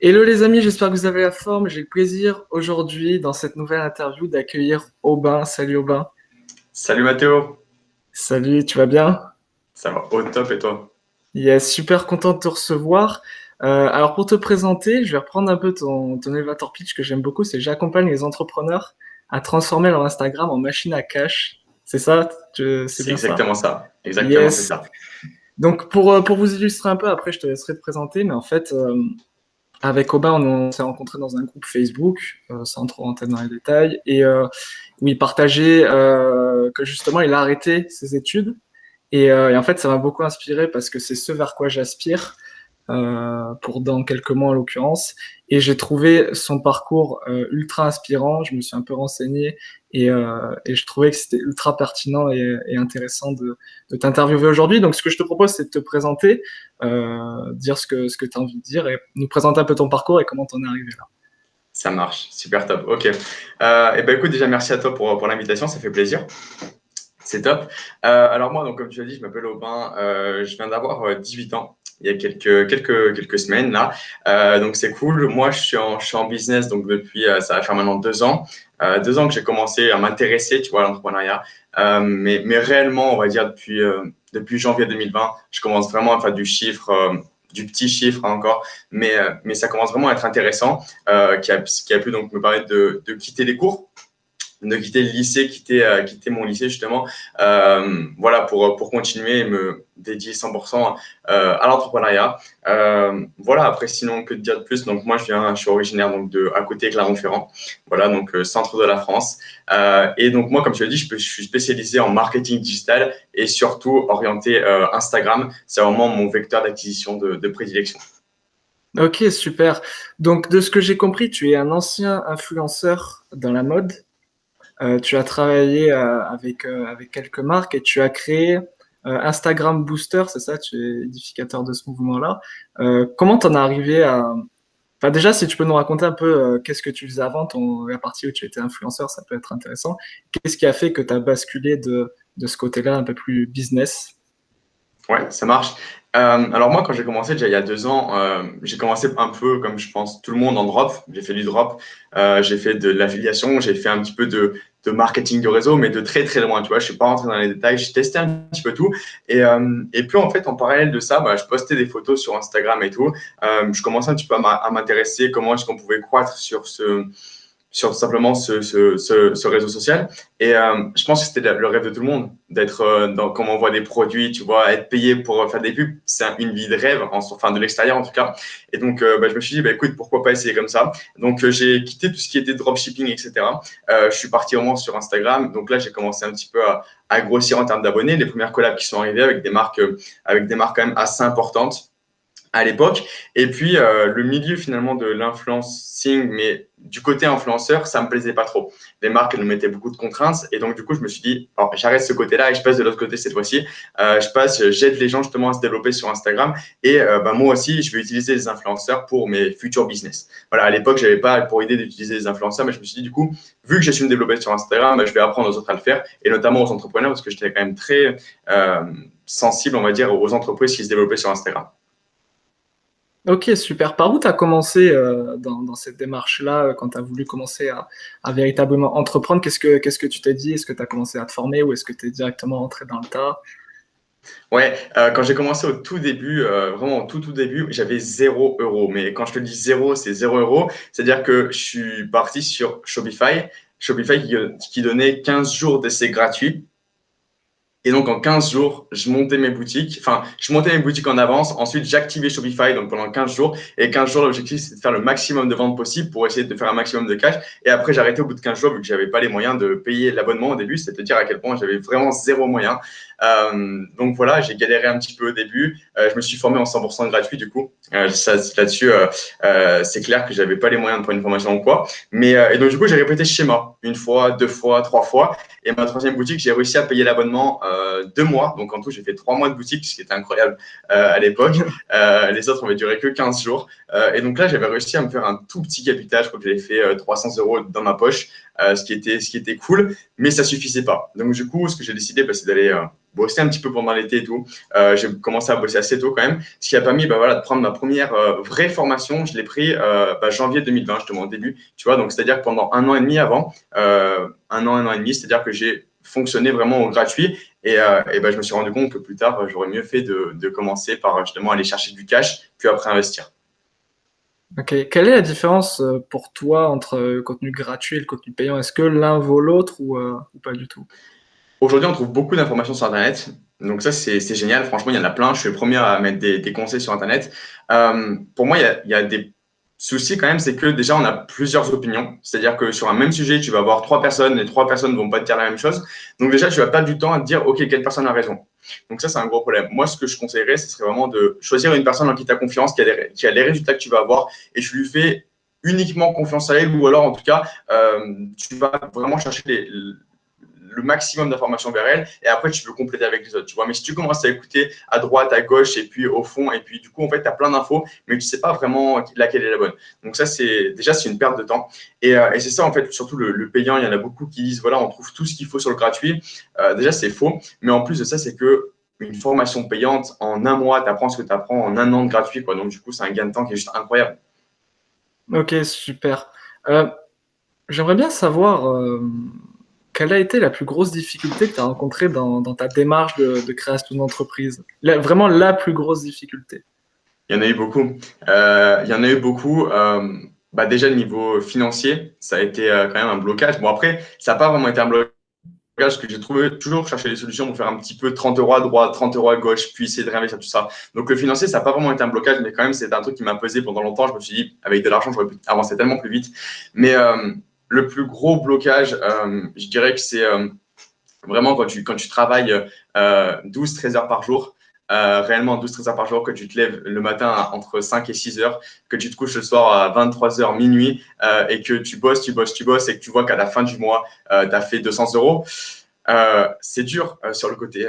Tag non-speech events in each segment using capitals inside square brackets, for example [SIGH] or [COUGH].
Hello les amis, j'espère que vous avez la forme. J'ai le plaisir aujourd'hui dans cette nouvelle interview d'accueillir Aubin. Salut Aubin. Salut Mathéo. Salut, tu vas bien? Ça va au top et toi? Yes, super content de te recevoir. Euh, alors pour te présenter, je vais reprendre un peu ton, ton elevator pitch que j'aime beaucoup, c'est j'accompagne les entrepreneurs à transformer leur Instagram en machine à cash. C'est ça? C'est exactement ça. Exactement, c'est ça. Donc pour, euh, pour vous illustrer un peu, après je te laisserai te présenter, mais en fait, euh, avec Aubin, on, s'est rencontrés dans un groupe Facebook, euh, sans trop rentrer dans les détails, et euh, où il partageait euh, que justement il a arrêté ses études. Et, et en fait, ça m'a beaucoup inspiré parce que c'est ce vers quoi j'aspire. Euh, pour dans quelques mois en l'occurrence. Et j'ai trouvé son parcours euh, ultra inspirant. Je me suis un peu renseigné et, euh, et je trouvais que c'était ultra pertinent et, intéressant de, t'interviewer aujourd'hui. Donc, ce que je te propose, c'est de te présenter, dire ce que, tu as envie de dire et nous présenter un peu ton parcours et comment tu en es arrivé là. Ça marche, super top. Ok. et ben écoute, déjà merci à toi pour, pour l'invitation, ça fait plaisir. C'est top. alors moi, donc comme tu as dit, je m'appelle Aubin, je viens d'avoir 18 ans il y a quelques, quelques, quelques semaines là. Euh, donc c'est cool. Moi, je suis, en, je suis en business donc depuis, euh, ça va faire maintenant deux ans. Euh, deux ans que j'ai commencé à m'intéresser, tu vois, à l'entrepreneuriat. Euh, mais, mais réellement, on va dire depuis, euh, depuis janvier 2020, je commence vraiment à faire du chiffre euh, du petit chiffre hein, encore, mais, mais ça commence vraiment à être intéressant, qui, a, qui a pu donc me permettre de, de quitter les cours de quitter le lycée, quitter, euh, mon lycée justement, euh, voilà, pour, continuer et me dédier 100% euh, à l'entrepreneuriat. Voilà, après sinon, que dire de plus? Donc moi, je viens, je suis originaire donc de à côté Clermont-Ferrand, voilà, donc centre de la France. Et donc moi, comme tu l'as dit, je, je, suis spécialisé en marketing digital et surtout orienté Instagram. C'est vraiment mon vecteur d'acquisition de, de prédilection. Ok, super. Donc, de ce que j'ai compris, tu es un ancien influenceur dans la mode. Euh, tu as travaillé euh, avec, euh, avec quelques marques et tu as créé Instagram Booster, c'est ça Tu es édificateur de ce mouvement-là. comment t'en es arrivé à... Enfin, déjà, si tu peux nous raconter un peu qu'est-ce que tu faisais avant, ton, la partie où tu étais influenceur, ça peut être intéressant. Qu'est-ce qui a fait que tu as basculé de, de ce côté-là un peu plus business? Ouais, ça marche. Alors moi, quand j'ai commencé déjà il y a deux ans, j'ai commencé un peu comme je pense tout le monde en drop. J'ai fait du drop, j'ai fait de l'affiliation, j'ai fait un petit peu de, de, marketing de réseau, mais de très très loin. Tu vois, je suis pas rentré dans les détails, j'ai testé un petit peu tout. Et, euh, et puis en fait, en parallèle de ça, bah, je postais des photos sur Instagram et tout. Euh, je commençais un petit peu à m'intéresser comment est-ce qu'on pouvait croître sur ce sur simplement ce, ce, ce, ce réseau social. Et euh, je pense que c'était le rêve de tout le monde, d'être euh, dans comment on voit des produits, tu vois, être payé pour faire des pubs, c'est une vie de rêve, en, enfin de l'extérieur en tout cas. Et donc, euh, bah, je me suis dit, bah, écoute, pourquoi pas essayer comme ça. Donc, euh, j'ai quitté tout ce qui était dropshipping, etc. Euh, je suis parti au moins sur Instagram. Donc là, j'ai commencé un petit peu à, à grossir en termes d'abonnés. Les premières collabs qui sont arrivées avec des marques, avec des marques quand même assez importantes à l'époque. Et puis, euh, le milieu finalement de l'influencing, mais du côté influenceur, ça me plaisait pas trop. Les marques nous mettaient beaucoup de contraintes. Et donc, du coup, je me suis dit, j'arrête ce côté-là et je passe de l'autre côté cette fois-ci. Euh, je passe, j'aide les gens justement à se développer sur Instagram. Et euh, bah, moi aussi, je vais utiliser les influenceurs pour mes futurs business. Voilà, à l'époque, j'avais pas pour idée d'utiliser les influenceurs, mais je me suis dit, du coup, vu que j'ai su me développer sur Instagram, bah, je vais apprendre aux autres à le faire, et notamment aux entrepreneurs, parce que j'étais quand même très euh, sensible, on va dire, aux entreprises qui se développaient sur Instagram. Ok, super. Par où tu as commencé euh, dans, cette démarche-là, euh, quand tu as voulu commencer à, véritablement entreprendre? Qu'est-ce que, que tu t'es dit? Est-ce que tu as commencé à te former ou est-ce que tu es directement rentré dans le tas? Ouais, euh, quand j'ai commencé au tout début, vraiment au tout tout début, j'avais zéro euro. Mais quand je te dis zéro, c'est zéro euro. C'est-à-dire que je suis parti sur Shopify. Shopify qui, qui donnait 15 jours d'essai gratuit. Et donc, en 15 jours, je montais mes boutiques. Enfin, je montais mes boutiques en avance. Ensuite, j'activais Shopify donc pendant 15 jours. Et 15 jours, l'objectif, c'est de faire le maximum de ventes possible pour essayer de faire un maximum de cash. Et après, j'arrêtais au bout de 15 jours vu que j'avais pas les moyens de payer l'abonnement au début. C'est à dire à quel point j'avais vraiment zéro moyen. Euh, donc voilà, j'ai galéré un petit peu au début. Euh, je me suis formé en 100% gratuit du coup. Euh, Là-dessus, c'est clair que j'avais pas les moyens de prendre une formation ou quoi. Mais et donc du coup, j'ai répété ce schéma une fois, deux fois, trois fois. Et ma troisième boutique, j'ai réussi à payer l'abonnement deux mois. Donc en tout, j'ai fait trois mois de boutique, ce qui était incroyable à l'époque. les autres, on duré que 15 jours. et donc là, j'avais réussi à me faire un tout petit capital. Je crois que j'avais fait 300 euros dans ma poche, ce qui était ce qui était cool, mais ça suffisait pas. Donc du coup, ce que j'ai décidé, bah, c'est d'aller bossé un petit peu pendant l'été et tout. Euh, j'ai commencé à bosser assez tôt quand même, ce qui a permis bah, voilà, de prendre ma première euh, vraie formation. Je l'ai pris euh, bah, janvier 2020, justement, au début. Tu vois, donc c'est-à-dire pendant un an et demi avant, un an, un an et demi, c'est-à-dire que j'ai fonctionné vraiment au gratuit. Et, et bah, je me suis rendu compte que plus tard, j'aurais mieux fait de, de, commencer par justement aller chercher du cash, puis après investir. Ok. Quelle est la différence pour toi entre le contenu gratuit et le contenu payant? Est-ce que l'un vaut l'autre ou pas du tout? Aujourd'hui, on trouve beaucoup d'informations sur Internet. Donc ça, c'est génial. Franchement, il y en a plein. Je suis le premier à mettre des, conseils sur Internet. Euh, pour moi, il y, a, des soucis quand même, c'est que déjà, on a plusieurs opinions. C'est-à-dire que sur un même sujet, tu vas avoir trois personnes, et trois personnes ne vont pas te dire la même chose. Donc déjà, tu vas perdre du temps à te dire, OK, quelle personne a raison. Donc ça, c'est un gros problème. Moi, ce que je conseillerais, ce serait vraiment de choisir une personne en qui tu as confiance, qui a, les, qui a les résultats que tu vas avoir, et tu lui fais uniquement confiance à elle, ou alors en tout cas, euh, tu vas vraiment chercher les le maximum d'informations vers elle et après tu peux compléter avec les autres, tu vois. Mais si tu commences à écouter à droite, à gauche et puis au fond et puis du coup en fait tu as plein d'infos mais tu sais pas vraiment laquelle est la bonne. Donc ça c'est déjà c'est une perte de temps et, euh, c'est ça en fait surtout le, payant, il y en a beaucoup qui disent voilà on trouve tout ce qu'il faut sur le gratuit. Euh, déjà c'est faux, mais en plus de ça c'est que une formation payante en un mois, tu apprends ce que tu apprends en un an de gratuit quoi. Donc du coup c'est un gain de temps qui est juste incroyable. Ok super. Euh, j'aimerais bien savoir quelle a été la plus grosse difficulté que tu as rencontrée dans, ta démarche de, création d'entreprise? Vraiment la plus grosse difficulté Il y en a eu beaucoup. Euh, il y en a eu beaucoup. Euh, bah déjà, niveau financier, ça a été euh, quand même un blocage. Bon, après, ça n'a pas vraiment été un blocage parce que j'ai trouvé toujours chercher des solutions pour faire un petit peu 30 euros à droite, 30 euros à gauche, puis essayer de réinvestir tout ça. Donc le financier, ça n'a pas vraiment été un blocage, mais quand même, c'est un truc qui m'a pesé pendant longtemps. Je me suis dit, avec de l'argent, j'aurais pu avancer tellement plus vite. Mais le plus gros blocage, euh, je dirais que c'est euh, vraiment quand tu, quand tu travailles 12-13 euh, heures par jour. réellement 12-13 heures par jour, que tu te lèves le matin entre 5 et 6 heures, que tu te couches le soir à 23 heures minuit et que tu bosses, tu bosses, tu bosses et que tu vois qu'à la fin du mois, tu as fait 200 euros. c'est dur sur le côté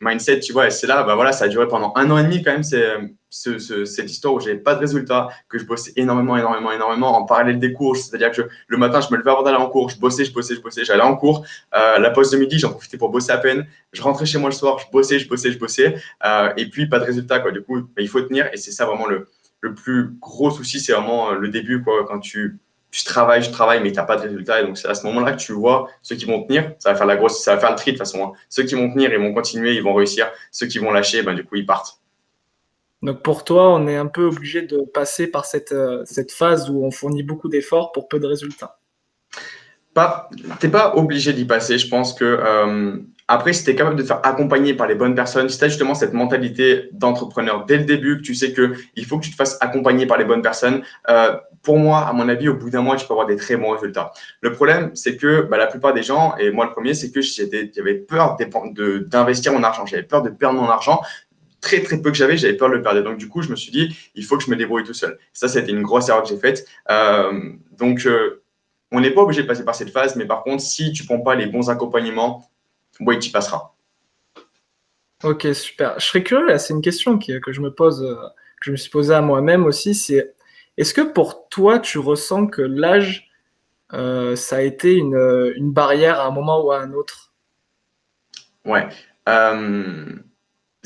mindset, tu vois, et c'est là, bah voilà, ça a duré pendant un an et demi quand même, c'est, cette histoire où j'avais pas de résultats, que je bossais énormément, énormément, énormément en parallèle des cours. C'est-à-dire que le matin, je me levais avant d'aller en cours, je bossais, je bossais, je bossais, j'allais en cours. Euh, la pause de midi, j'en profitais pour bosser à peine. Je rentrais chez moi le soir, je bossais, je bossais, je bossais. Euh, et puis, pas de résultats, quoi. Du coup, bah, il faut tenir. Et c'est ça vraiment le, le plus gros souci, c'est vraiment euh, le début, quoi, quand tu, tu travailles, tu travailles, mais tu n'as pas de résultats. Et donc, c'est à ce moment-là que tu vois ceux qui vont tenir. Ça va faire la grosse, ça va faire le tri de toute façon. Hein. Ceux qui vont tenir, ils vont continuer, ils vont réussir. Ceux qui vont lâcher, ben, du coup, ils partent. Donc, pour toi, on est un peu obligé de passer par cette, euh, cette phase où on fournit beaucoup d'efforts pour peu de résultats. Tu n'es pas obligé d'y passer. Je pense que euh, après, si tu es capable de te faire accompagner par les bonnes personnes, si tu as justement cette mentalité d'entrepreneur dès le début, que tu sais qu'il faut que tu te fasses accompagner par les bonnes personnes, euh, pour moi, à mon avis, au bout d'un mois, tu peux avoir des très bons résultats. Le problème, c'est que bah, la plupart des gens, et moi le premier, c'est que j'avais peur d'investir mon argent. J'avais peur de perdre mon argent. Très, très peu que j'avais, j'avais peur de le perdre. Donc, du coup, je me suis dit, il faut que je me débrouille tout seul. Ça, c'était une grosse erreur que j'ai faite. Euh, donc, euh, on n'est pas obligé de passer par cette phase, mais par contre, si tu ne prends pas les bons accompagnements, oui, tu passeras. Ok, super. Je serais curieux, c'est une question que je me pose, euh, que je me suis posée à moi-même aussi, c'est est-ce que pour toi, tu ressens que l'âge, euh, ça a été une, une, barrière à un moment ou à un autre? Ouais.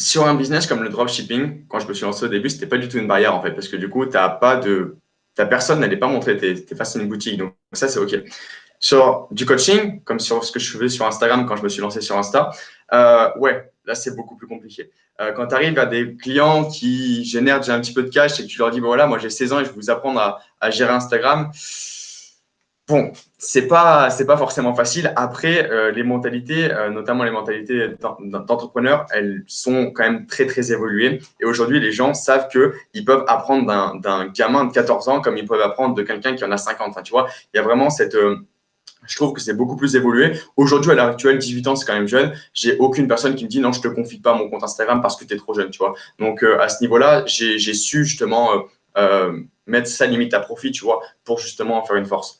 Sur un business comme le dropshipping, quand je me suis lancé au début, c'était pas du tout une barrière en fait, parce que du coup, tu pas de. Ta personne n'allait pas montrer tes, tes à une boutique. Donc, ça, c'est OK. Sur du coaching, comme sur ce que je faisais sur Instagram quand je me suis lancé sur Insta, euh, ouais, là c'est beaucoup plus compliqué. Euh, quand tu arrives à des clients qui génèrent déjà un petit peu de cash et que tu leur dis, voilà, moi j'ai 16 ans et je vais vous apprendre à gérer Instagram, bon, c'est pas c'est pas forcément facile. Après, euh, les mentalités, euh, notamment les mentalités d'entrepreneurs, elles sont quand même très très évoluées. Et aujourd'hui, les gens savent que ils peuvent apprendre d'un gamin de 14 ans comme ils peuvent apprendre de quelqu'un qui en a 50. Enfin, tu vois, il y a vraiment cette euh, je trouve que c'est beaucoup plus évolué. Aujourd'hui, à l'heure actuelle, 18 ans, c'est quand même jeune. J'ai aucune personne qui me dit non, je te confie pas mon compte Instagram parce que tu es trop jeune, tu vois. Donc, à ce niveau-là, j'ai su justement mettre sa limite à profit, tu vois, pour justement en faire une force.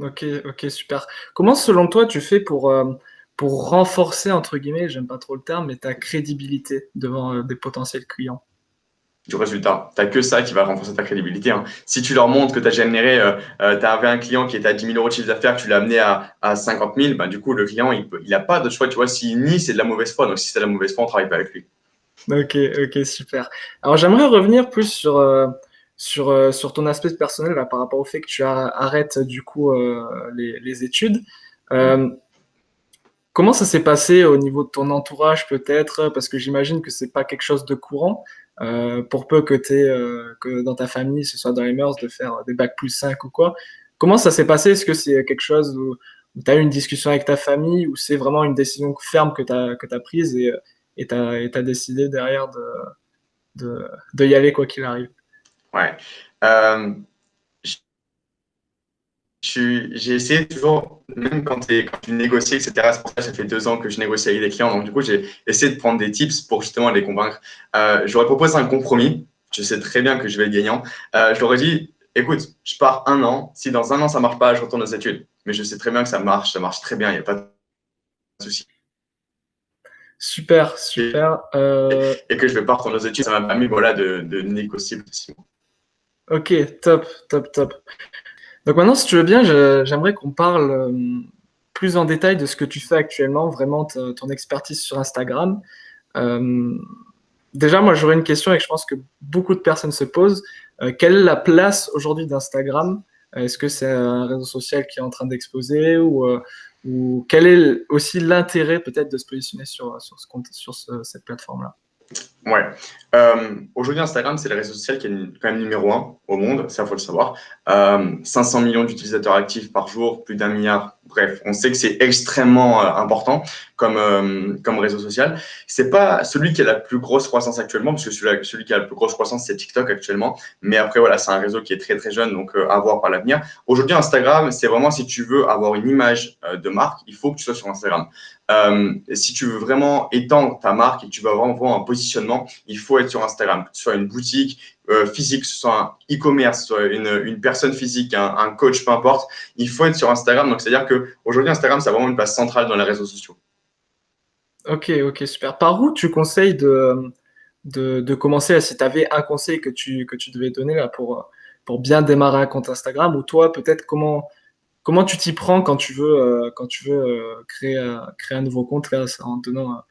Ok, ok, super. Comment, selon toi, tu fais pour, pour renforcer, entre guillemets, j'aime pas trop le terme, mais ta crédibilité devant des potentiels clients? Du résultat. Tu n'as que ça qui va renforcer ta crédibilité. Hein. Si tu leur montres que tu as généré, euh, euh tu avais un client qui était à 10 000 euros de chiffre d'affaires, tu l'as amené à, à 50 000, ben, du coup, le client, il n'a pas de choix. Tu vois, s'il nie, c'est de la mauvaise foi. Donc, si c'est de la mauvaise foi, on ne travaille pas avec lui. Ok, ok, super. Alors, j'aimerais revenir plus sur, euh, sur, euh, sur ton aspect personnel là, par rapport au fait que tu arrêtes du coup les, les, études. Comment ça s'est passé au niveau de ton entourage peut-être? Parce que j'imagine que c'est pas quelque chose de courant. Euh, pour peu que, euh, que dans ta famille, ce soit dans les mœurs, de faire des bacs plus 5 ou quoi. Comment ça s'est passé? Est-ce que c'est quelque chose où, tu as eu une discussion avec ta famille ou c'est vraiment une décision ferme que tu as, as prise et tu as, décidé derrière de, de, de y aller quoi qu'il arrive? Ouais. Euh, j'ai essayé toujours, même quand, quand tu négocies, etc. C'est pour ça que ça fait deux ans que je négocie avec des clients. Donc, du coup, j'ai essayé de prendre des tips pour justement les convaincre. Euh, J'aurais proposé un compromis. Je sais très bien que je vais être gagnant. Euh, je leur ai dit, écoute, je pars un an. Si dans un an, ça marche pas, je retourne aux études. Mais je sais très bien que ça marche. Ça marche très bien. Il n'y a pas de souci. Super, super. Euh... Et, que je vais pas retourner aux études, ça m'a permis voilà, de, de négocier Ok, top, top, top. Donc maintenant, si tu veux bien, j'aimerais qu'on parle euh, plus en détail de ce que tu fais actuellement, vraiment ton expertise sur Instagram. Euh, déjà, moi, j'aurais une question et que je pense que beaucoup de personnes se posent. Euh, quelle est la place aujourd'hui d'Instagram? Est-ce que c'est un réseau social qui est en train d'exploser ou, quel est aussi l'intérêt peut-être de se positionner sur cette plateforme-là? Ouais. Euh, Aujourd'hui, Instagram, c'est le réseau social qui est quand même numéro un au monde, ça faut le savoir. Euh, 500 millions d'utilisateurs actifs par jour, plus d'un milliard. Bref, on sait que c'est extrêmement euh, important comme, euh, comme réseau social. C'est pas celui qui a la plus grosse croissance actuellement, parce que celui, celui qui a la plus grosse croissance, c'est TikTok actuellement. Mais après, voilà, c'est un réseau qui est très très jeune, donc à voir par l'avenir. Aujourd'hui, Instagram, c'est vraiment si tu veux avoir une image de marque, il faut que tu sois sur Instagram. Euh, si tu veux vraiment étendre ta marque et tu veux vraiment avoir un positionnement, il faut être sur Instagram, que ce soit une boutique euh, physique, que ce soit un e-commerce, une, personne physique, un, coach, peu importe, il faut être sur Instagram. Donc, c'est-à-dire qu'aujourd'hui, Instagram, c'est vraiment une place centrale dans les réseaux sociaux. Ok, ok, super. Par où tu conseilles de, de, de commencer? Si tu avais un conseil que tu, que tu devais donner là pour, pour bien démarrer un compte Instagram, ou toi, peut-être comment comment tu t'y prends quand tu veux, euh, euh, créer, euh, créer un nouveau compte en donnant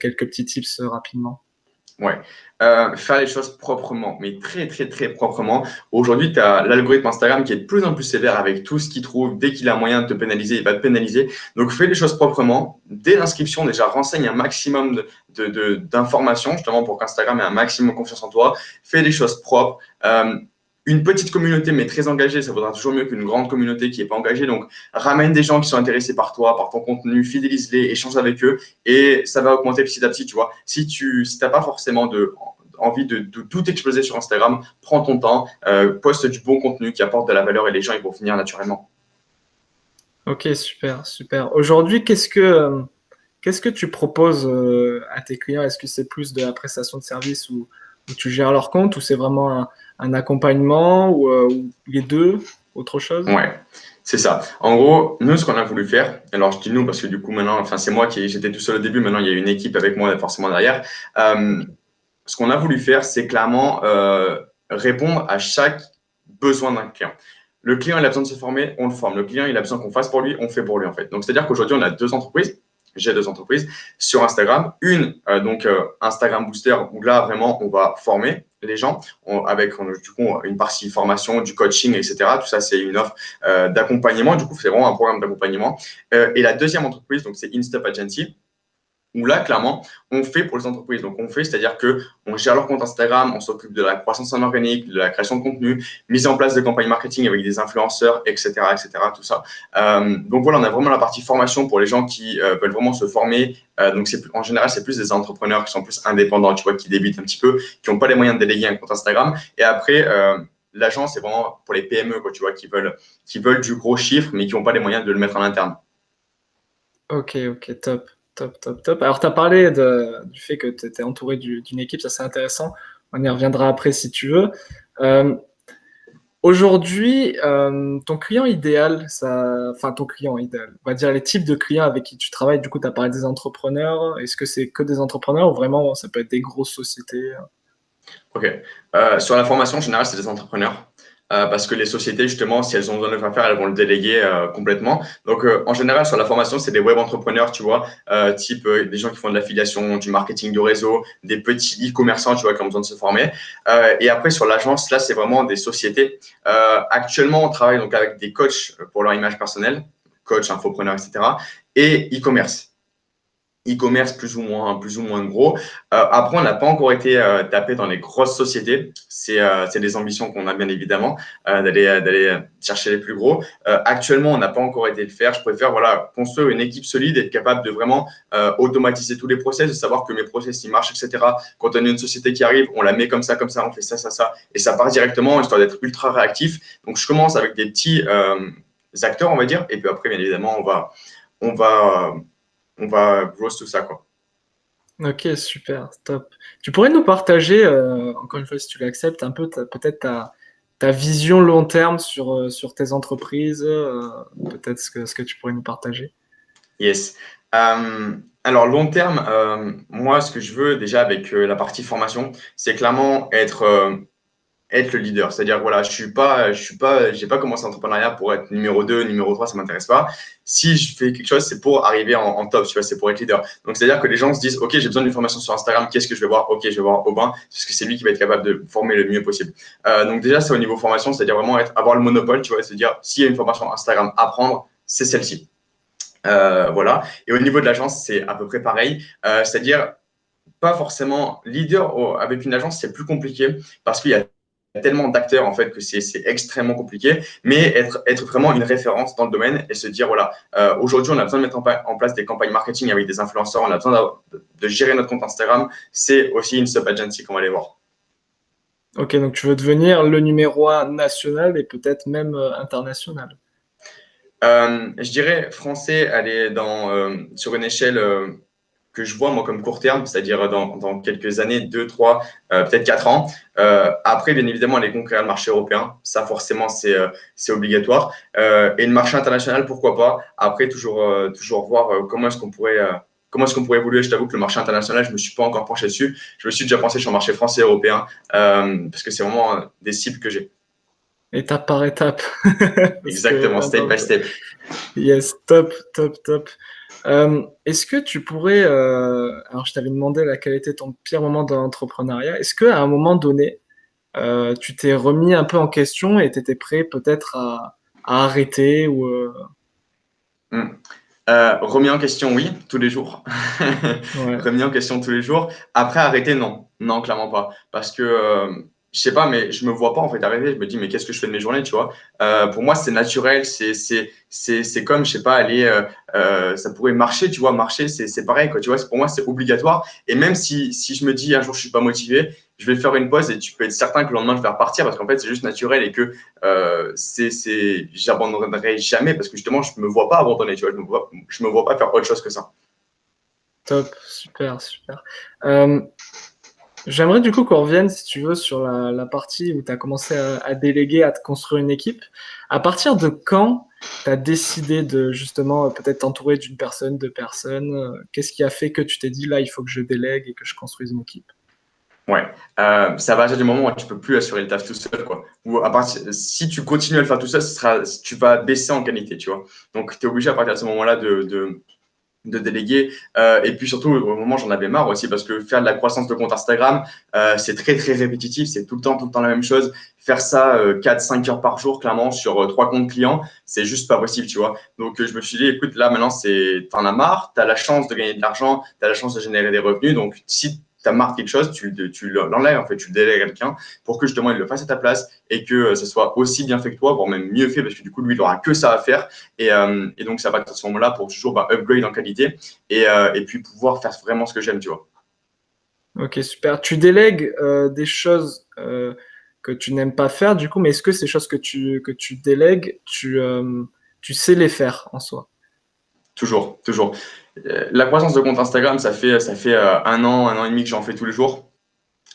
quelques petits tips rapidement? Ouais, faire les choses proprement, mais très très très proprement. Aujourd'hui, tu as l'algorithme Instagram qui est de plus en plus sévère avec tout ce qu'il trouve. Dès qu'il a moyen de te pénaliser, il va te pénaliser. Donc, fais les choses proprement. Dès l'inscription, déjà, renseigne un maximum d'informations, de, justement pour qu'Instagram ait un maximum confiance en toi. Fais les choses propres une petite communauté mais très engagée, ça vaudra toujours mieux qu'une grande communauté qui n'est pas engagée. Donc, ramène des gens qui sont intéressés par toi, par ton contenu, fidélise-les, échange avec eux et ça va augmenter petit à petit, tu vois. Si tu si n'as pas forcément envie de, tout exploser sur Instagram, prends ton temps, euh, poste du bon contenu qui apporte de la valeur et les gens, ils vont finir naturellement. Ok, super, super. Aujourd'hui, qu'est-ce que, qu'est-ce que tu proposes euh, à tes clients? Est-ce que c'est plus de la prestation de service ou, tu gères leur compte ou c'est vraiment un accompagnement euh, ou, les deux Autre chose? Ouais, c'est ça. En gros, nous, ce qu'on a voulu faire, alors je dis nous parce que du coup, maintenant, enfin, c'est moi qui j'étais tout seul au début, maintenant, il y a une équipe avec moi forcément derrière. Euh, ce qu'on a voulu faire, c'est clairement euh, répondre à chaque besoin d'un client. Le client, il a besoin de se former, on le forme. Le client, il a besoin qu'on fasse pour lui, on fait pour lui, en fait. Donc, c'est-à-dire qu'aujourd'hui, on a deux entreprises j'ai deux entreprises sur Instagram. Une, euh, donc euh, Instagram Booster, où là, vraiment, on va former les gens avec du coup une partie formation, du coaching, etc. Tout ça, c'est une offre euh, d'accompagnement. Du coup, c'est vraiment un programme d'accompagnement. et la deuxième entreprise, donc c'est InStep Agency où là, clairement, on fait pour les entreprises. Donc, on fait, c'est-à-dire que on gère leur compte Instagram, on s'occupe de la croissance en organique, de la création de contenu, mise en place de campagnes marketing avec des influenceurs, etc., etc., tout ça. Euh, donc voilà, on a vraiment la partie formation pour les gens qui euh, veulent vraiment se former. Euh, donc, en général, c'est plus des entrepreneurs qui sont plus indépendants, tu vois, qui débutent un petit peu, qui n'ont pas les moyens de déléguer un compte Instagram. Et après, l'agence, c'est vraiment pour les PME, quoi, tu vois, qui veulent, qui veulent du gros chiffre, mais qui n'ont pas les moyens de le mettre en interne. Ok, ok, top. Top, top, top. Alors, tu as parlé du fait que tu étais entouré d'une équipe, ça c'est intéressant. On y reviendra après si tu veux. Euh, aujourd'hui, euh, ton client idéal, ça, enfin ton client idéal, on va dire les types de clients avec qui tu travailles, du coup, tu as parlé des entrepreneurs. Est-ce que c'est que des entrepreneurs ou vraiment ça peut être des grosses sociétés? Ok. sur la formation, en général, c'est des entrepreneurs. Euh, parce que les sociétés, justement, si elles ont besoin de faire faire, elles vont le déléguer euh, complètement. Donc, euh, en général, sur la formation, c'est des web entrepreneurs, tu vois, type des gens qui font de l'affiliation, du marketing de réseau, des petits e-commerçants, tu vois, qui ont besoin de se former. et après, sur l'agence, là, c'est vraiment des sociétés. actuellement, on travaille donc avec des coachs pour leur image personnelle, coach, infopreneur, etc., et e-commerce e-commerce plus ou moins plus ou moins gros. Euh, après, on n'a pas encore été euh, tapé dans les grosses sociétés. C'est euh, des ambitions qu'on a bien évidemment euh, d'aller d'aller chercher les plus gros. actuellement, on n'a pas encore été le faire. Je préfère voilà construire une équipe solide, être capable de vraiment automatiser tous les process, de savoir que mes process ils marchent, etc. Quand on a une société qui arrive, on la met comme ça, comme ça, on fait ça, ça, ça, et ça part directement histoire d'être ultra réactif. Donc, je commence avec des petits acteurs, on va dire, et puis après, bien évidemment, on va on va on va grow tout ça, quoi. Ok, super, top. Tu pourrais nous partager, euh, encore une fois, si tu l'acceptes, un peu peut-être ta, ta, vision long terme sur, euh, sur tes entreprises, euh, peut-être ce que, ce que tu pourrais nous partager. Yes. alors, long terme, moi, ce que je veux déjà avec la partie formation, c'est clairement être être le leader. C'est-à-dire, voilà, je suis pas, je suis pas, j'ai pas commencé l'entrepreneuriat pour être numéro 2, numéro 3, ça m'intéresse pas. Si je fais quelque chose, c'est pour arriver en, top, tu vois, c'est pour être leader. Donc, c'est-à-dire que les gens se disent, OK, j'ai besoin d'une formation sur Instagram, qu'est-ce que je vais voir? OK, je vais voir Aubin, parce que c'est lui qui va être capable de former le mieux possible. Euh, donc, déjà, c'est au niveau formation, c'est-à-dire vraiment être, avoir le monopole, tu vois, se dire, s'il y a une formation Instagram à prendre, c'est celle-ci. Euh, voilà. Et au niveau de l'agence, c'est à peu près pareil. Euh, c'est-à-dire, pas forcément leader avec une agence, c'est plus compliqué parce qu'il y a tellement d'acteurs en fait que c'est extrêmement compliqué, mais être, être vraiment une référence dans le domaine et se dire voilà, euh, aujourd'hui on a besoin de mettre en, place des campagnes marketing avec des influenceurs, on a besoin de, gérer notre compte Instagram, c'est aussi une sub agency qu'on va aller voir. Ok, donc tu veux devenir le numéro un national et peut-être même euh, international. Euh, je dirais français, aller dans sur une échelle que je vois moi comme court terme, c'est-à-dire dans, dans, quelques années, deux, trois, euh, peut-être quatre ans. Euh, après, bien évidemment, aller conquérir le marché européen, ça forcément c'est euh, obligatoire. et le marché international, pourquoi pas? Après, toujours toujours voir comment est-ce qu'on pourrait comment est-ce qu'on pourrait évoluer. Je t'avoue que le marché international, je me suis pas encore penché dessus. Je me suis déjà pensé sur le marché français et européen parce que c'est vraiment des cibles que j'ai. Étape par étape. [LAUGHS] Exactement, step by step. Yes, top, top, top. Euh, est-ce que tu pourrais, euh, alors je t'avais demandé quel était ton pire moment de l'entrepreneuriat, est-ce qu'à un moment donné, euh, tu t'es remis un peu en question et tu étais prêt peut-être à, arrêter ou hmm. remis en question, oui, tous les jours. [LAUGHS] remis en question tous les jours. Après, arrêter, non. Non, clairement pas. Parce que je sais pas, mais je me vois pas en fait arriver. Je me dis, mais qu'est-ce que je fais de mes journées, tu vois? Euh, Pour moi, c'est naturel. C'est c'est c'est comme, je sais pas, aller, euh, euh, ça pourrait marcher, tu vois. Marcher, c'est c'est pareil, quoi. Tu vois, pour moi, c'est obligatoire. Et même si si je me dis un jour je suis pas motivé, je vais faire une pause et tu peux être certain que le lendemain je vais repartir parce qu'en fait c'est juste naturel et que c'est c'est j'abandonnerai jamais parce que justement je me vois pas abandonner, tu vois. Je me vois je me vois pas faire autre chose que ça. Top, super, super. Euh, J'aimerais du coup qu'on revienne, si tu veux, sur la, partie où tu as commencé à, déléguer, à te construire une équipe. À partir de quand tu as décidé de justement peut-être t'entourer d'une personne, de personnes euh, Qu'est-ce qui a fait que tu t'es dit là, il faut que je délègue et que je construise une équipe? Ouais, euh, ça va partir du moment où tu peux plus assurer le taf tout seul. Ou à partir, si tu continues à le faire tout seul, tu vas baisser en qualité, tu vois. Donc, tu es obligé à partir de ce moment-là de de déléguer. Euh, et puis surtout, au moment, j'en avais marre aussi parce que faire de la croissance de compte Instagram, euh, c'est très, très répétitif. C'est tout le temps, tout le temps la même chose. Faire ça euh, 4-5 heures par jour, clairement, sur euh, trois comptes clients, c'est juste pas possible, tu vois. Donc, je me suis dit, écoute, là, maintenant, c'est, t'en as marre, t'as la chance de gagner de l'argent, t'as la chance de générer des revenus. Donc, si tu marre quelque chose, tu, tu l'enlèves, en fait, tu le délègues à quelqu'un pour que justement il le fasse à ta place et que ce soit aussi bien fait que toi, voire même mieux fait, parce que du coup, lui, il aura que ça à faire. Et, euh, et donc, ça va être à ce moment-là pour toujours bah, upgrade en qualité et, euh, et, puis pouvoir faire vraiment ce que j'aime, tu vois. Ok, super. Tu délègues euh, des choses que tu n'aimes pas faire, du coup, mais est-ce que ces choses que tu, que tu délègues, tu, tu sais les faire en soi? Toujours, toujours. La croissance de compte Instagram, ça fait, euh, un an, un an et demi que j'en fais tous les jours.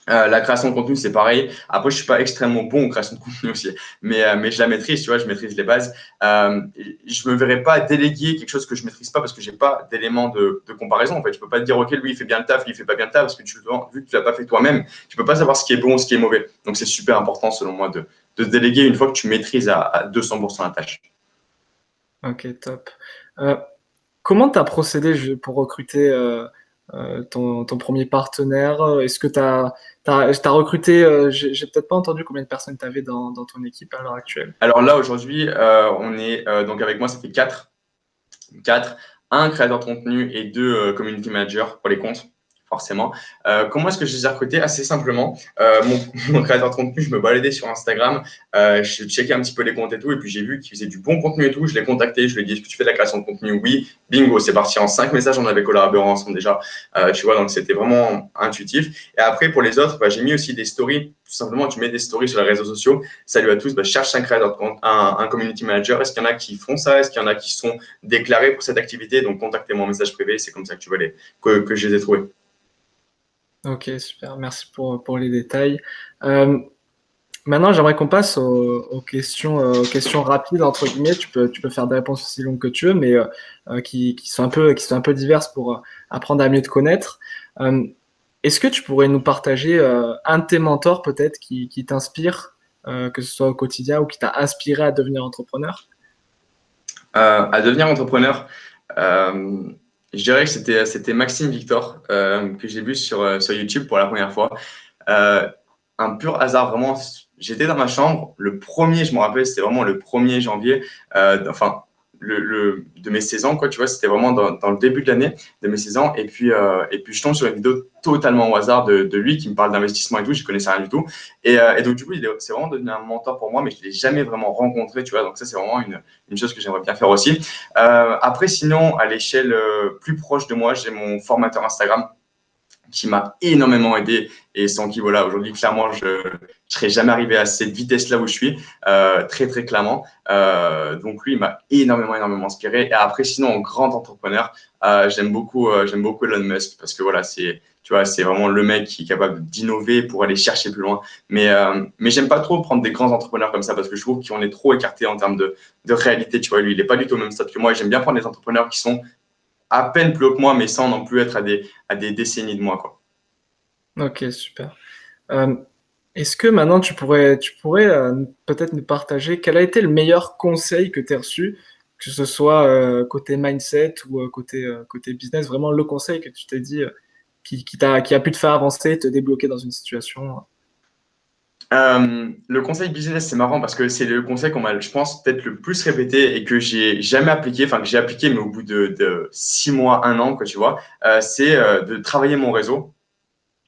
Euh, la création de contenu, c'est pareil. Après, je suis pas extrêmement bon en création de contenu aussi, mais, euh, je la maîtrise, tu vois, je maîtrise les bases. Euh, je me verrais pas déléguer quelque chose que je maîtrise pas parce que j'ai pas d'éléments de, comparaison. En fait, peux pas te dire, OK, lui, il fait bien le taf, lui, il fait pas bien le taf parce que tu, vu que tu l'as pas fait toi-même, tu peux pas savoir ce qui est bon, ce qui est mauvais. Donc, c'est super important, selon moi, de, de déléguer une fois que tu maîtrises à, à 200% la tâche. Ok, top. Comment tu as procédé pour recruter euh, euh, ton, premier partenaire? Est-ce que tu as, recruté, euh, j'ai peut-être pas entendu combien de personnes tu avais dans, dans, ton équipe à l'heure actuelle Alors là, aujourd'hui, euh, on est, donc avec moi, ça fait 4. 4. Un créateur de contenu et deux community managers pour les comptes forcément. Euh, comment est-ce que je les ai recrutés? Assez simplement, euh, [LAUGHS] mon, créateur de contenu, je me baladais sur Instagram, euh, je checkais un petit peu les comptes et tout, et puis j'ai vu qu'il faisait du bon contenu et tout. Je l'ai contacté, je lui ai dit Est-ce que tu fais de la création de contenu? Oui, bingo, c'est parti. En cinq messages, on avait collaboré ensemble déjà. Tu vois, donc c'était vraiment intuitif. Et après, pour les autres, bah, j'ai mis aussi des stories. Tout simplement, tu mets des stories sur les réseaux sociaux. Salut à tous, bah, cherche un créateur de compte, un, un community manager. Est-ce qu'il y en a qui font ça? Est-ce qu'il y en a qui sont déclarés pour cette activité? Donc, contactez-moi en message privé. C'est comme ça que, que je les ai trouvés. Ok, super. Merci pour, pour les détails. Euh, maintenant, j'aimerais qu'on passe aux, questions, euh, aux questions rapides, entre guillemets. Tu peux, tu peux faire des réponses aussi longues que tu veux, mais euh, qui, qui, sont un peu, qui sont un peu diverses pour apprendre à mieux te connaître. Est-ce que tu pourrais nous partager un de tes mentors, peut-être, qui, qui t'inspire, que ce soit au quotidien ou qui t'a inspiré à devenir entrepreneur? À devenir entrepreneur je dirais que c'était, c'était Maxime Victor euh, que j'ai vu sur, euh, sur YouTube pour la première fois. Euh, un pur hasard, vraiment. J'étais dans ma chambre. Le premier, je me rappelle, c'était vraiment le 1er janvier. Euh, enfin, de mes 16 ans, quoi, tu vois, c'était vraiment dans, le début de l'année de mes 16 ans. Et puis, euh, et puis, je tombe sur une vidéo totalement au hasard de, lui qui me parle d'investissement et tout. Je connaissais rien du tout. Et, euh, donc, du coup, c'est vraiment devenu un mentor pour moi, mais je ne l'ai jamais vraiment rencontré, tu vois. Donc, ça, c'est vraiment une, une, chose que j'aimerais bien faire aussi. Euh, après, sinon, à l'échelle plus proche de moi, j'ai mon formateur Instagram qui m'a énormément aidé et sans qui, voilà, aujourd'hui, clairement, je ne serais jamais arrivé à cette vitesse-là où je suis, euh, très, très clairement. Euh, donc, lui, il m'a énormément, énormément inspiré. Et après, sinon, en grand entrepreneur, euh, j'aime beaucoup, j'aime beaucoup Elon Musk parce que, voilà, c'est, tu vois, c'est vraiment le mec qui est capable d'innover pour aller chercher plus loin. Mais, mais j'aime pas trop prendre des grands entrepreneurs comme ça parce que je trouve qu'on est trop écarté en termes de, de réalité. Tu vois, lui, il n'est pas du tout au même stade que moi. J'aime bien prendre des entrepreneurs qui sont à peine plus haut que moi, mais sans non plus être à des, à des décennies de moi. Quoi. Ok, super. Euh, Est-ce que maintenant tu pourrais, tu pourrais euh, peut-être nous partager quel a été le meilleur conseil que tu as reçu, que ce soit euh, côté mindset ou côté, côté business, vraiment le conseil que tu t'es dit qui, qui, a, qui a pu te faire avancer, te débloquer dans une situation euh, le conseil business, c'est marrant parce que c'est le conseil qu'on m'a, je pense, peut-être le plus répété et que j'ai jamais appliqué, enfin que j'ai appliqué, mais au bout de, de, six mois, un an, quoi, tu vois, euh, c'est euh, de travailler mon réseau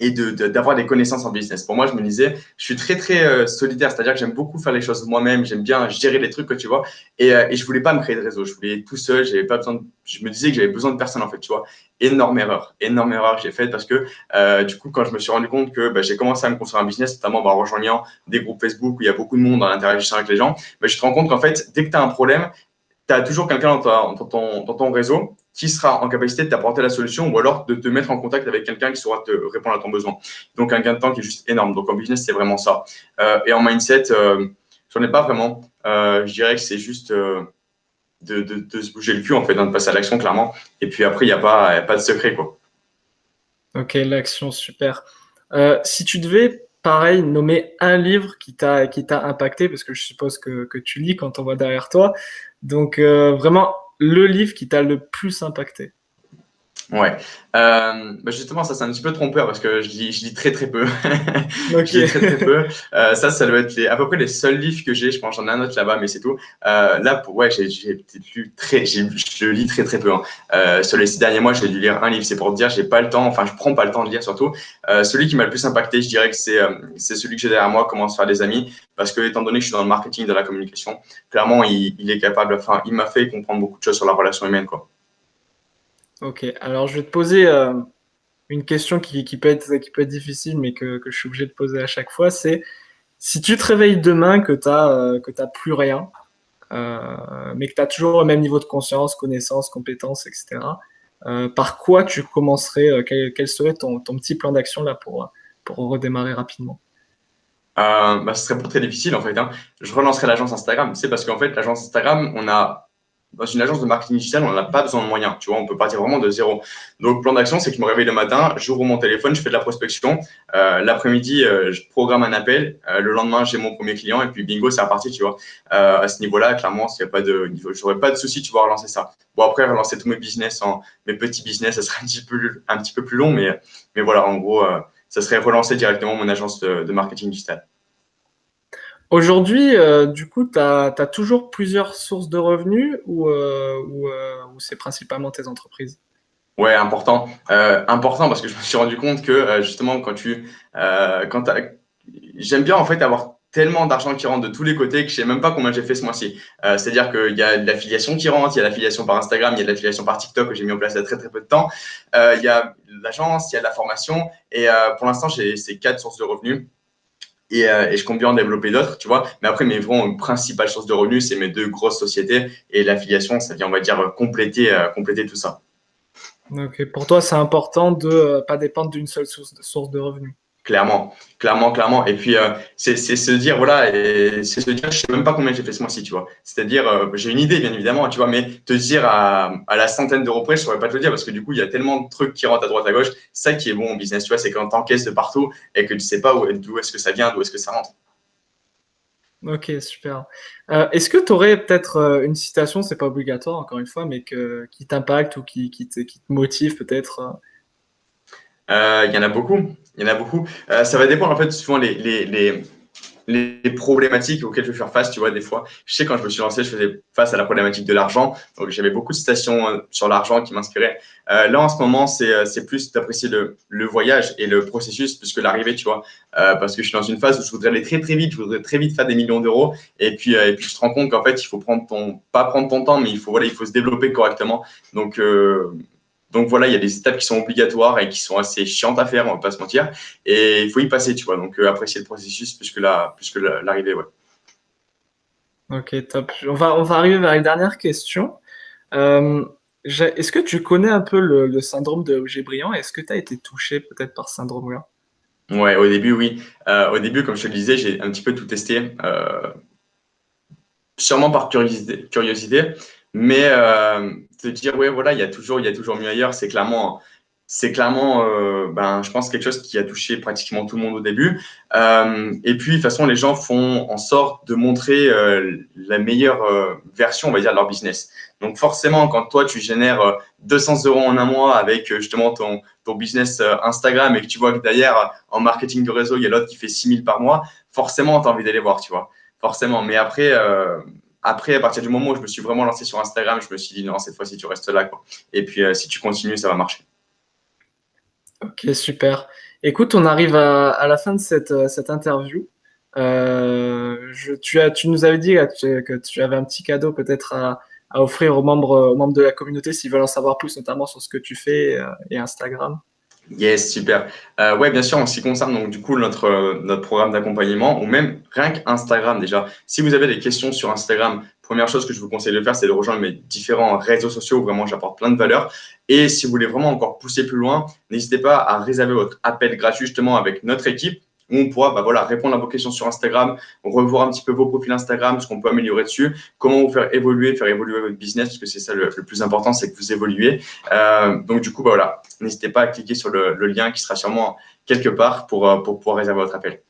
et d'avoir de, des connaissances en business. Pour moi, je me disais, je suis très, très euh, solitaire, c'est-à-dire que j'aime beaucoup faire les choses moi-même, j'aime bien gérer les trucs, tu vois, et, euh, et je voulais pas me créer de réseau, je voulais tout seul, j'avais pas besoin de, je me disais que j'avais besoin de personne, en fait, tu vois. Énorme erreur, énorme erreur que j'ai faite parce que, euh, du coup, quand je me suis rendu compte que bah, j'ai commencé à me construire un business, notamment bah, en rejoignant des groupes Facebook où il y a beaucoup de monde dans l'interaction avec les gens, bah, je te rends compte qu'en fait, dès que tu as un problème, tu as toujours quelqu'un dans, dans, ton, dans ton réseau qui sera en capacité de t'apporter la solution ou alors de te mettre en contact avec quelqu'un qui saura te répondre à ton besoin. Donc, un gain de temps qui est juste énorme. Donc, en business, c'est vraiment ça. Euh, et en mindset, euh, j'en ai pas vraiment. Euh, je dirais que c'est juste euh, de, se bouger le cul, en fait, hein, de passer à l'action, clairement. Et puis après, il n'y a, pas, a pas de secret, quoi. Ok, l'action, super. Si tu devais, pareil, nommer un livre qui t'a impacté, parce que je suppose que, tu lis quand on voit derrière toi, donc vraiment le livre qui t'a le plus impacté? Ouais. Euh, bah justement, ça c'est un petit peu trompeur parce que je lis, je lis très très peu. [LAUGHS] Okay. je lis très très peu. Euh, ça, ça doit être les, à peu près les seuls livres que j'ai. Je pense j'en ai un autre là-bas, mais c'est tout. Euh, là, pour, ouais, j'ai peut-être lu très, je lis très très peu. Hein. Euh, sur les six derniers mois, j'ai dû lire un livre. C'est pour te dire, j'ai pas le temps. Enfin, je prends pas le temps de lire surtout. Euh, celui qui m'a le plus impacté, je dirais que c'est euh, c'est celui que j'ai derrière moi, Comment se faire des amis, parce que étant donné que je suis dans le marketing, de la communication, clairement, il, il est capable. Enfin, il m'a fait comprendre beaucoup de choses sur la relation humaine, quoi. Ok, alors je vais te poser euh, une question qui, peut être, qui peut être difficile, mais que, je suis obligé de poser à chaque fois. C'est si tu te réveilles demain que tu n'as euh, plus rien, euh, mais que tu as toujours le même niveau de conscience, connaissance, compétences, etc., euh, par quoi tu commencerais quel, serait ton, petit plan d'action là pour, pour redémarrer rapidement? Bah, Ce serait pas très difficile en fait. Hein. Je relancerai l'agence Instagram. C'est parce qu'en fait, l'agence Instagram, on a dans une agence de marketing digital, on n'a pas besoin de moyens. Tu vois, on peut partir vraiment de zéro. Donc, plan d'action, c'est que je me réveille le matin, j'ouvre mon téléphone, je fais de la prospection. Euh, L'après-midi, euh, je programme un appel. Euh, le lendemain, j'ai mon premier client et puis bingo, c'est reparti, tu vois. Euh, à ce niveau-là, clairement, s'il n'y a pas de, j'aurais pas de souci, tu vois, relancer ça. Bon, après, relancer tous mes business en, mes petits business, ça serait un petit peu, un petit peu plus long, mais, mais voilà, en gros, euh, ça serait relancer directement mon agence de, de marketing digital. Aujourd'hui, euh, du coup, tu as, toujours plusieurs sources de revenus ou, euh, euh, ou, c'est principalement tes entreprises? Ouais, important. important parce que je me suis rendu compte que justement, quand tu. quand J'aime bien en fait avoir tellement d'argent qui rentre de tous les côtés que je sais même pas combien j'ai fait ce mois-ci. C'est-à-dire qu'il y a de l'affiliation qui rentre, il y a l'affiliation par Instagram, il y a de l'affiliation par TikTok que j'ai mis en place il y a très très peu de temps. il y a l'agence, il y a de la formation et pour l'instant j'ai ces quatre sources de revenus. Euh, et, je compte bien en développer d'autres, tu vois. Mais après, mes vraies principales sources de revenus, c'est mes deux grosses sociétés et l'affiliation, ça vient, on va dire, compléter, euh, compléter tout ça. Ok, pour toi, c'est important de ne euh, pas dépendre d'une seule source de revenus. Clairement, clairement, clairement. Et puis, euh, c'est se dire, voilà, c'est se dire, je sais même pas combien j'ai fait ce mois-ci, tu vois. C'est-à-dire, euh, j'ai une idée, bien évidemment, tu vois, mais te dire à, la centaine d'euros près, je saurais pas te le dire parce que du coup, il y a tellement de trucs qui rentrent à droite, à gauche. Ça qui est bon en business, tu vois, c'est quand t'encaisses de partout et que tu sais pas d'où est-ce que ça vient, d'où est-ce que ça rentre. Ok, super. Euh, est-ce que tu aurais peut-être une citation, c'est pas obligatoire, encore une fois, mais qui t'impacte ou qui te motive peut-être Il y en a beaucoup. Il y en a beaucoup. Euh, ça va dépendre en fait souvent les, les, les, problématiques auxquelles je vais faire face. Tu vois, des fois, je sais quand je me suis lancé, je faisais face à la problématique de l'argent. Donc j'avais beaucoup de citations euh, sur l'argent qui m'inspiraient. Euh, là en ce moment, c'est euh, plus d'apprécier le, le, voyage et le processus plus que l'arrivée, tu vois. Euh, parce que je suis dans une phase où je voudrais aller très très vite, je voudrais très vite faire des millions d'euros. Et puis et puis je te rends compte qu'en fait, il faut prendre ton pas prendre ton temps, mais il faut voilà, il faut se développer correctement. Donc donc voilà, il y a des étapes qui sont obligatoires et qui sont assez chiantes à faire, on va pas se mentir. Et il faut y passer, tu vois. Donc euh, apprécier le processus plus que la, plus que l'arrivée, ouais. Ok, top. On va, on va arriver vers une dernière question. Euh, est-ce que tu connais un peu le, syndrome de Auger Briand? Est-ce que tu as été touché peut-être par ce syndrome-là? Ouais, au début, oui. Euh, au début, comme je te le disais, j'ai un petit peu tout testé. sûrement par curiosité, curiosité mais euh, te dire, ouais, voilà, il y a toujours, il y a toujours mieux ailleurs, c'est clairement, c'est clairement, euh, ben, je pense quelque chose qui a touché pratiquement tout le monde au début. Euh, et puis, de toute façon, les gens font en sorte de montrer euh, la meilleure euh, version, on va dire, de leur business. Donc, forcément, quand toi, tu génères 200 euros en un mois avec justement ton, ton business Instagram et que tu vois que derrière, en marketing de réseau, il y a l'autre qui fait 6000 par mois, forcément, tu as envie d'aller voir, tu vois. Forcément. Mais après, après, à partir du moment où je me suis vraiment lancé sur Instagram, je me suis dit non, cette fois-ci, tu restes là. Et puis, euh, si tu continues, ça va marcher. Ok, super. Écoute, on arrive à, la fin de cette, euh, cette interview. Euh, tu, nous avais dit que tu avais un petit cadeau peut-être à, à, offrir aux membres, aux membres de la communauté s'ils veulent en savoir plus, notamment sur ce que tu fais et Instagram. Yes, super. Euh, ouais, bien sûr, en ce qui concerne donc du coup notre, notre programme d'accompagnement ou même rien qu'Instagram déjà. Si vous avez des questions sur Instagram, première chose que je vous conseille de faire, c'est de rejoindre mes différents réseaux sociaux où vraiment j'apporte plein de valeur. Et si vous voulez vraiment encore pousser plus loin, n'hésitez pas à réserver votre appel gratuit justement avec notre équipe où on pourra bah, voilà, répondre à vos questions sur Instagram, revoir un petit peu vos profils Instagram, ce qu'on peut améliorer dessus, comment vous faire évoluer, faire évoluer votre business, parce que c'est ça le, plus important, c'est que vous évoluez. Euh, donc du coup, bah, voilà, n'hésitez pas à cliquer sur le, lien qui sera sûrement quelque part pour, euh, pour pouvoir réserver votre appel.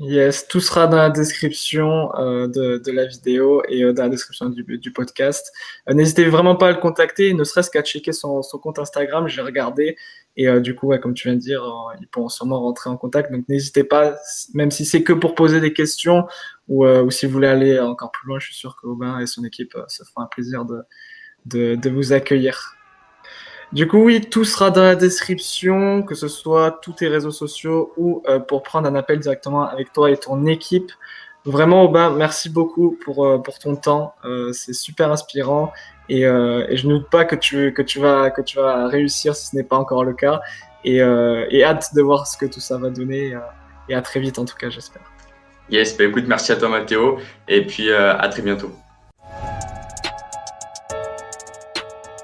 Yes, tout sera dans la description euh, de, de, la vidéo et euh, dans la description du, du podcast. Euh, N'hésitez vraiment pas à le contacter, ne serait-ce qu'à checker son, son, compte Instagram, j'ai regardé. Et euh, du coup, comme tu viens de dire, euh, ils pourront sûrement rentrer en contact. Donc n'hésitez pas, même si c'est que pour poser des questions ou, ou, si vous voulez aller encore plus loin, je suis sûr que Aubin et son équipe se feront un plaisir de, de, de vous accueillir. Du coup, oui, tout sera dans la description, que ce soit tous tes réseaux sociaux ou euh, pour prendre un appel directement avec toi et ton équipe. Vraiment, Aubin, merci beaucoup pour, euh, pour ton temps. Euh, c'est super inspirant et, je ne doute pas que tu, que, tu vas, que tu vas réussir si ce n'est pas encore le cas. Et, et, hâte de voir ce que tout ça va donner. et à très vite, en tout cas, j'espère. Yes, bah écoute, merci à toi, Mathéo. Et puis à très bientôt.